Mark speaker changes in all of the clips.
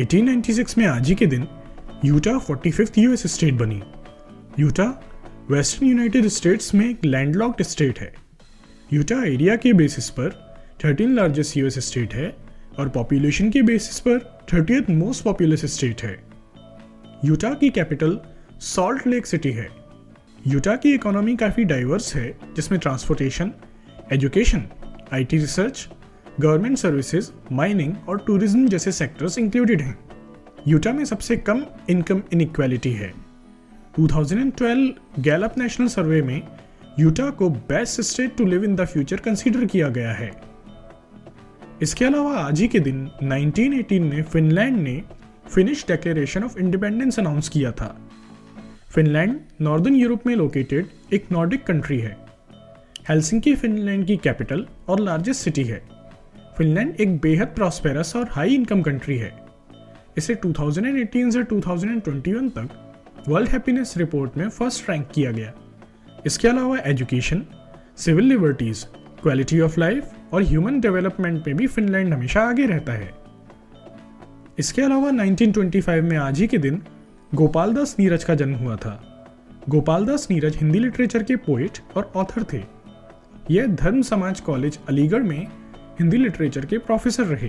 Speaker 1: 1896 में आज ही के दिन यूटा 45th यूएस स्टेट बनी। यूटा वेस्टर्न यूनाइटेड स्टेट्स में एक लैंडलॉक्ड स्टेट है। यूटा एरिया के बेसिस पर 13 लार्जेस्ट यूएस स्टेट है और पॉपुलेशन के बेसिस पर 30th मोस्ट पॉपुलस स्टेट है। यूटा की कैपिटल सॉल्ट लेक सिटी है। यूटा की इकोनॉमी काफ़ी डाइवर्स है, जिसमें transportation education IT research government services, mining और टूरिज़्म जैसे सेक्टर्स इंक्लूडेड हैं। यूटा में सबसे कम इनकम इनइक्वालिटी है। 2012 गैलप नेशनल सर्वे में यूटा को best state to live in the future consider किया गया है। इसके अलावा आज ही के दिन 1918 में फिनलैंड ने Finnish declaration of independence announce किया था। फिनलैंड नॉर्दर्न यूरोप में लोकेटेड एक नॉर्डिक कंट्री है। हेलसिंकी फिनलैंड की कैपिटल और लार्जेस्ट सिटी है। फिनलैंड एक बेहद प्रॉस्पेरस और हाई इनकम कंट्री है। इसे 2018 से 2021 तक वर्ल्ड हैप्पीनेस रिपोर्ट में फ़र्स्ट रैंक किया गया। इसके अलावा education civil liberties quality of life और ह्यूमन डेवलपमेंट में भी फिनलैंड हमेशा आगे रहता है। इसके अलावा 1925 में आज ही के दिन गोपाल दास नीरज का जन्म हुआ था। गोपाल दास नीरज हिंदी लिटरेचर के पोइट और ऑथर थे। यह धर्म समाज कॉलेज अलीगढ़ में हिंदी लिटरेचर के प्रोफेसर रहे।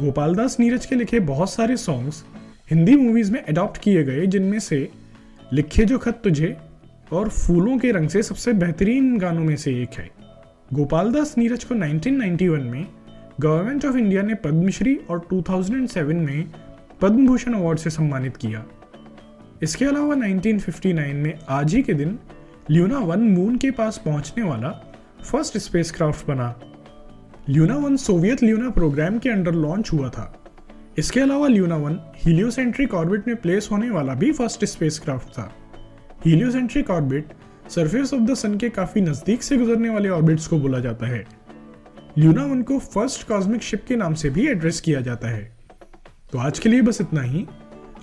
Speaker 1: गोपाल दास नीरज के लिखे बहुत सारे सॉन्ग्स हिंदी मूवीज़ में अडॉप्ट किए गए, जिनमें से लिखे जो खत तुझे और फूलों के रंग से सबसे बेहतरीन गानों में से एक है। गोपाल दास नीरज को 1991 में गवर्नमेंट ऑफ़ इंडिया ने पद्मश्री और 2007 में पद्म भूषण अवार्ड से सम्मानित किया। इसके अलावा 1959 में आज ही के दिन ल्यूना वन मून के पास पहुँचने वाला फ़र्स्ट स्पेसक्राफ्ट बना। Luna one Soviet Luna program के अंडर लॉन्च हुआ था। इसके अलावा ल्यूना वन हीलियोसेंट्रिक ऑर्बिट में प्लेस होने वाला भी फ़र्स्ट स्पेसक्राफ्ट था। Heliocentric orbit surface of the sun के काफ़ी नज़दीक से गुजरने वाले ऑर्बिट्स को बोला जाता है। ल्यूना वन को फ़र्स्ट कॉस्मिक शिप के नाम से भी एड्रेस किया जाता है। तो आज के लिए बस इतना ही।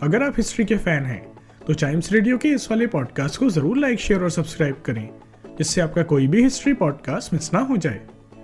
Speaker 1: अगर आप हिस्ट्री के फ़ैन हैं तो टाइम्स रेडियो के इस वाले पॉडकास्ट को ज़रूर लाइक शेयर और सब्सक्राइब करें, जिससे आपका कोई भी हिस्ट्री पॉडकास्ट मिस ना हो जाए।